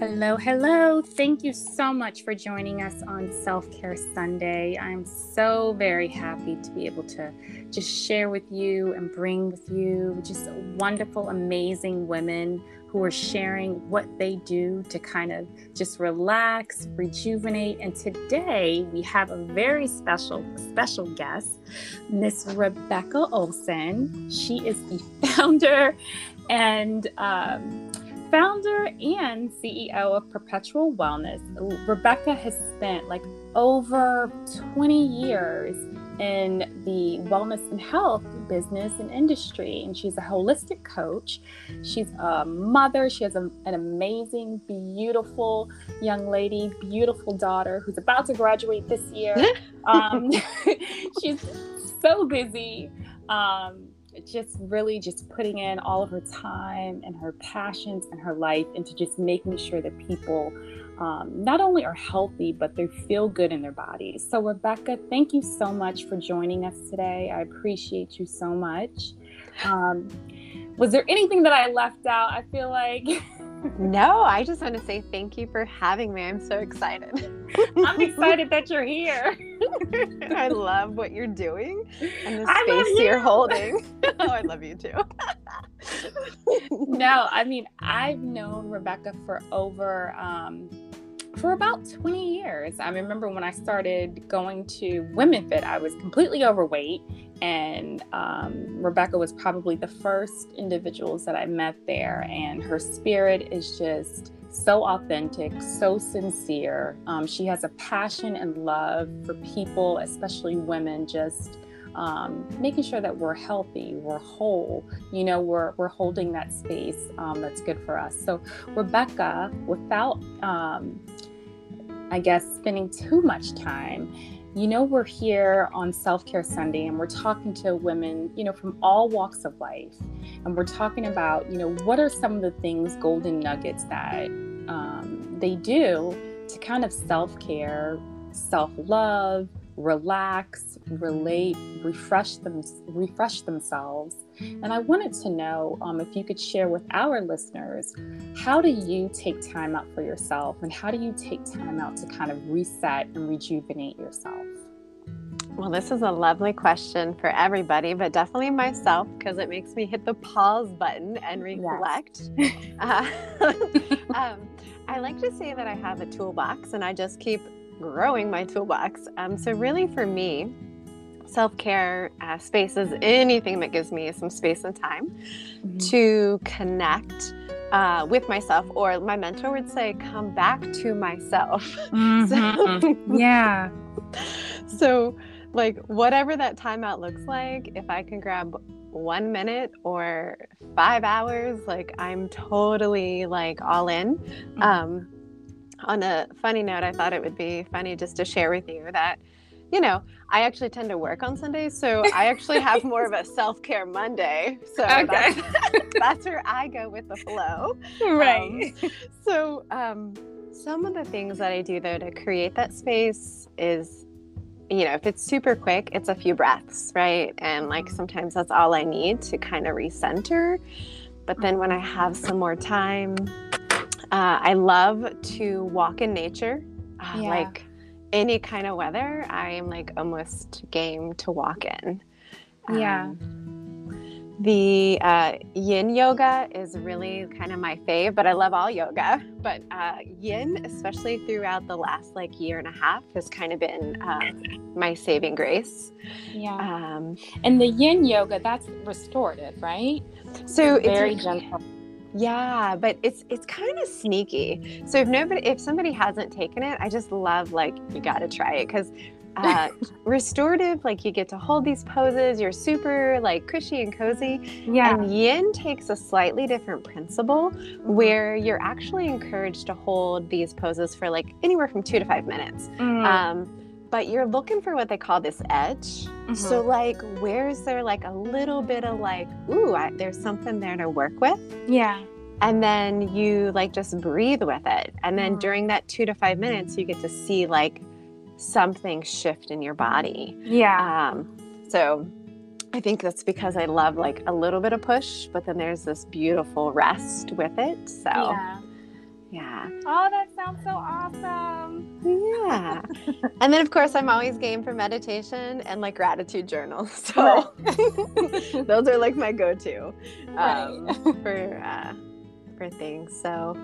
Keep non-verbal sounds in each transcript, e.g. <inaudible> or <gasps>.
Hello, hello. Thank you so much for joining us on Self Care Sunday. I'm so very happy to be able to just share with you and bring with you just wonderful, amazing women who are sharing what they do to kind of just relax, rejuvenate. And today we have a very special, special guest, Miss Rebecca Olsen. She is the <laughs> founder and um, founder and CEO of Perpetual Wellness. Rebecca has spent like over 20 years in the wellness and health business and industry. And she's a holistic coach. She's a mother. She has a, an amazing, beautiful young lady, beautiful daughter who's about to graduate this year. <laughs> um, <laughs> she's so busy. Um, just really just putting in all of her time and her passions and her life into just making sure that people um, not only are healthy, but they feel good in their bodies. So, Rebecca, thank you so much for joining us today. I appreciate you so much. Um, was there anything that I left out? I feel like. <laughs> no, I just want to say thank you for having me. I'm so excited. I'm <laughs> excited that you're here. <laughs> I love what you're doing and the space you. you're holding. <laughs> oh, I love you too. no, I mean, I've known Rebecca for over. Um, for about 20 years. I remember when I started going to Women Fit, I was completely overweight, and um, Rebecca was probably the first individuals that I met there. And her spirit is just so authentic, so sincere. Um, she has a passion and love for people, especially women, just um, making sure that we're healthy, we're whole, you know, we're, we're holding that space um, that's good for us. So, Rebecca, without, um, I guess, spending too much time, you know, we're here on Self Care Sunday and we're talking to women, you know, from all walks of life. And we're talking about, you know, what are some of the things, golden nuggets that um, they do to kind of self care, self love, relax, relate, refresh them, refresh themselves. And I wanted to know um, if you could share with our listeners, how do you take time out for yourself, and how do you take time out to kind of reset and rejuvenate yourself? Well, this is a lovely question for everybody, but definitely myself because it makes me hit the pause button and reflect. Yes. <laughs> uh, <laughs> um, I like to say that I have a toolbox and I just keep growing my toolbox. Um, so, really, for me, self care uh, space is anything that gives me some space and time mm-hmm. to connect. Uh, with myself, or my mentor would say, come back to myself. <laughs> Mm-hmm. So, yeah. <laughs> So, like, whatever that timeout looks like, if I can grab one minute or five hours, like, I'm totally like all in. Mm-hmm. Um, on a funny note, I thought it would be funny just to share with you that, you know, I actually tend to work on Sundays, so I actually have more of a <laughs> self care Monday. So okay. that's, <laughs> that's, where I go with the flow. Right. Um, so, um, some of the things that I do though to create that space is, you know, if it's super quick, it's a few breaths, right? And like sometimes that's all I need to kind of recenter. But then when I have some more time, uh, I love to walk in nature, uh, yeah. like any kind of weather. I am like almost game to walk in. Yeah. Um, the uh, yin yoga is really kind of my fave, but I love all yoga. But uh, yin, especially throughout the last like year and a half, has kind of been uh, my saving grace. Yeah. Um, and the yin yoga, that's restorative, right? So it's very gentle yeah, but it's it's kind of sneaky. So if nobody if somebody hasn't taken it, I just love like you got to try it cuz uh, <laughs> restorative like you get to hold these poses you're super like cushy and cozy yeah and yin takes a slightly different principle mm-hmm. where you're actually encouraged to hold these poses for like anywhere from two to five minutes mm. um, but you're looking for what they call this edge. Mm-hmm. So, like, where's there like a little bit of like, ooh, I, there's something there to work with? Yeah. And then you like just breathe with it. And then mm-hmm. during that two to five minutes, you get to see like something shift in your body. Yeah. Um, so, I think that's because I love like a little bit of push, but then there's this beautiful rest with it. So, yeah. Yeah. Oh, that sounds so awesome. Yeah. <laughs> and then, of course, I'm always game for meditation and like gratitude journals. <laughs> So <laughs> those are like my go to um, right. for, uh, for things. So,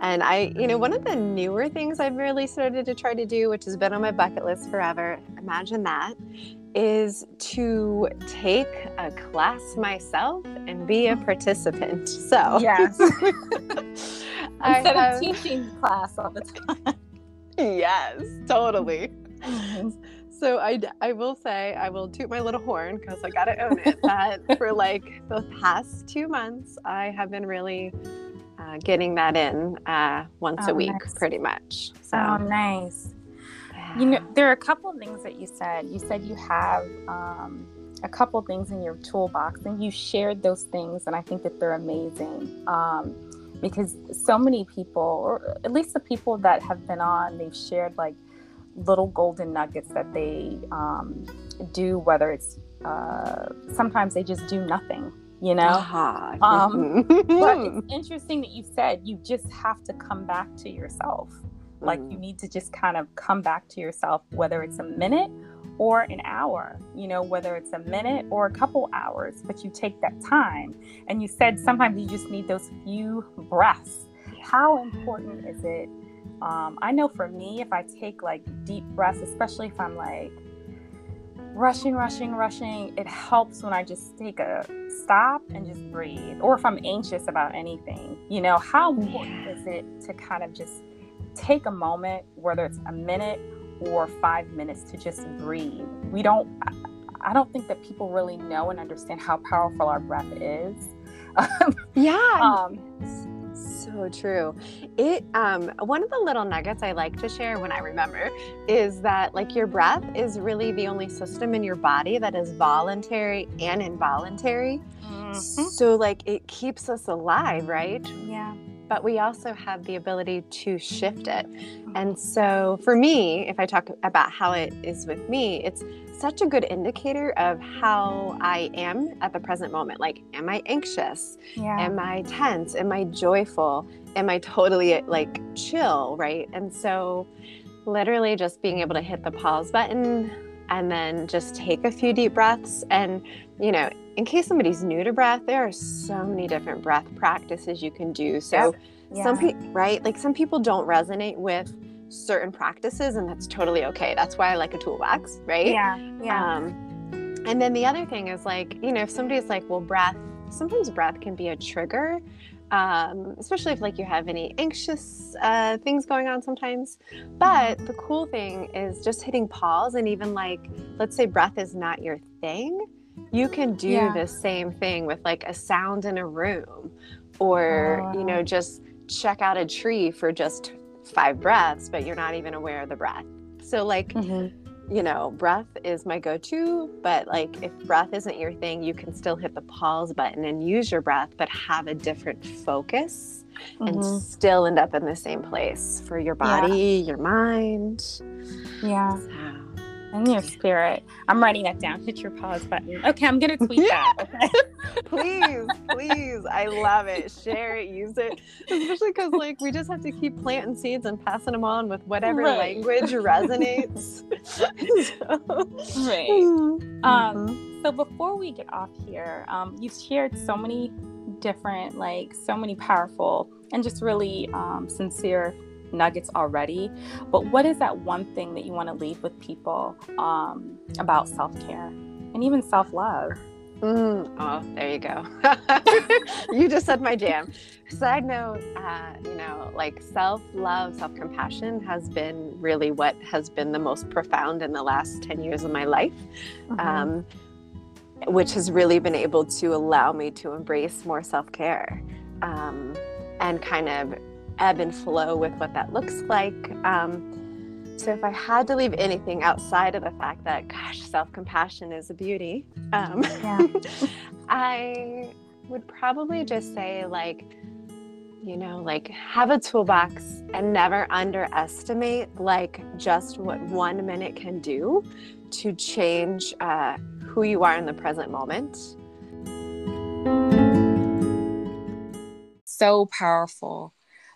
and I, you know, one of the newer things I've really started to try to do, which has been on my bucket list forever, imagine that, is to take a class myself and be a <gasps> participant. So, yes. Instead have... of teaching class all the time. yes, totally. <laughs> So I, I will say I will toot my little horn because I got to own it that for like the past two months I have been really uh, getting that in uh, once oh, a week nice. pretty much. So oh, nice. Yeah. You know, there are a couple of things that you said. You said you have um, a couple things in your toolbox, and you shared those things, and I think that they're amazing. Um, because so many people, or at least the people that have been on, they've shared like little golden nuggets that they um, do, whether it's uh, sometimes they just do nothing, you know? Uh-huh. Um, <laughs> but it's interesting that you said you just have to come back to yourself. Like you mm. need to just kind of come back to yourself, whether it's a minute or an hour, you know, whether it's a minute or a couple hours, but you take that time. And you said sometimes you just need those few breaths. How important is it? Um, I know for me, if I take like deep breaths, especially if I'm like rushing, rushing, rushing, it helps when I just take a stop and just breathe. Or if I'm anxious about anything, you know, how important is it to kind of just take a moment, whether it's a minute or five minutes to just breathe. We don't, I don't think that people really know and understand how powerful our breath is. <laughs> yeah. Um, so true. It um one of the little nuggets I like to share when I remember is that like your breath is really the only system in your body that is voluntary and involuntary. Mm-hmm. So like it keeps us alive, right? Yeah but we also have the ability to shift it. And so, for me, if I talk about how it is with me, it's such a good indicator of how I am at the present moment. Like, am I anxious? Yeah. Am I tense? Am I joyful? Am I totally like chill? Right. And so, literally, just being able to hit the pause button and then just take a few deep breaths. And you know in case somebody's new to breath there are so many different breath practices you can do. So yeah. some people right? Like some people don't resonate with certain practices and that's totally okay. That's why i like a toolbox right? Yeah. Yeah. Um, and then the other thing is like you know if somebody's like well breath sometimes breath can be a trigger um, especially if like you have any anxious uh, things going on sometimes. But the cool thing is just hitting pause and even like, let's say breath is not your thing, you can do yeah. the same thing with like a sound in a room or, you know, just check out a tree for just five breaths, but you're not even aware of the breath. So, like, mm-hmm you know, breath is my go to, but like if breath isn't your thing, you can still hit the pause button and use your breath, but have a different focus mm-hmm. and still end up in the same place for your body, yeah. your mind. Yeah. So and your spirit. I'm writing that down. Hit your pause button. Okay, I'm gonna tweet yeah. that. Okay? <laughs> please, please. I love it. Share it, use it. Especially because like we just have to keep planting seeds and passing them on with whatever right. language resonates. <laughs> <laughs> so. Right. Mm-hmm. Um, so before we get off here, um, you've shared so many different, like so many powerful and just really um, sincere nuggets already. But what is that one thing that you want to leave with people um, about self care and even self love? Mm, oh, there you go. <laughs> you just said my jam. Side note, uh, you know, like self love, self compassion has been really what has been the most profound in the last 10 years of my life. Mm-hmm. Um, which has really been able to allow me to embrace more self care um, and kind of ebb and flow with what that looks like. Um, so if I had to leave anything outside of the fact that, gosh, self compassion is a beauty, um, yeah. <laughs> I would probably just say, like, you know, like have a toolbox and never underestimate, like, just what one minute can do to change uh, who you are in the present moment. So powerful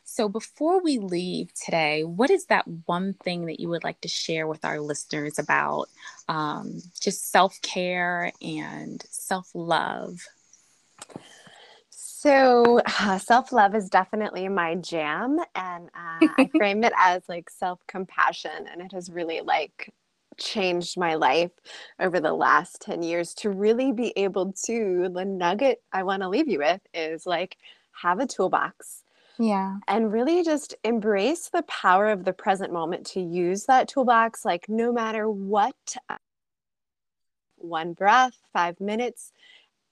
So, before we leave today, what is that one thing that you would like to share with our listeners about um, just self care and self love? So, uh, self love is definitely my jam, and uh, I <laughs> frame it as like self compassion, and it has really like changed my life over the last 10 years to really be able to the nugget I want to leave you with is like have a toolbox yeah. And really just embrace the power of the present moment to use that toolbox, like no matter what, one breath, five minutes,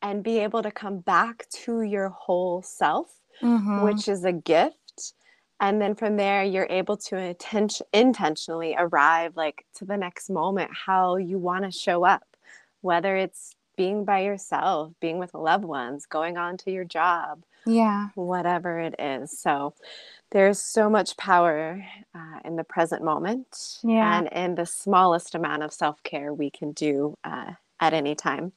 and be able to come back to your whole self, mm-hmm. which is a gift. And then from there, you're able to intention- intentionally arrive like to the next moment, how you want to show up, whether it's being by yourself, being with loved ones, going on to your job, yeah whatever it is so there's so much power uh, in the present moment yeah. and in the smallest amount of self-care we can do uh, at any time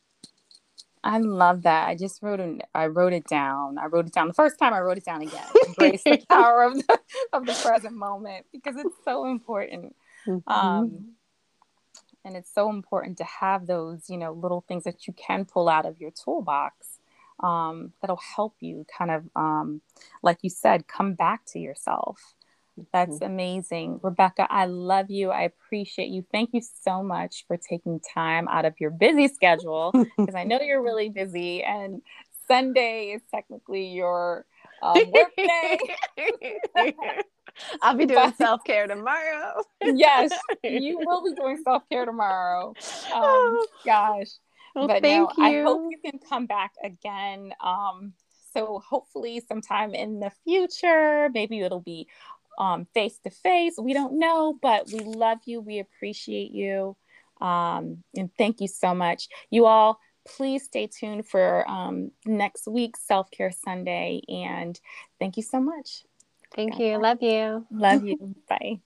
I love that. I just wrote it. I wrote it down. I wrote it down the first time. I wrote it down again. Embrace the <laughs> power of the of the present moment because it's so important. Mm-hmm. Um, and it's so important to have those, you know, little things that you can pull out of your toolbox um, that'll help you kind of, um, like you said, come back to yourself. That's mm-hmm. amazing. Rebecca, I love you. I appreciate you. Thank you so much for taking time out of your busy schedule <laughs> because I know you're really busy and Sunday is technically your um, work day. <laughs> I'll be <laughs> doing self care tomorrow. yes, you will be doing self care tomorrow. Um, gosh, well, but thank no, you. I hope you can come back again. Um, so hopefully sometime in the future, maybe it'll be face to face. We don't know, but we love you. We appreciate you. Um, and thank you so much. You all, please stay tuned for um, next week's Self Care Sunday. And thank you so much. Thank you. Love you. Love you. Bye.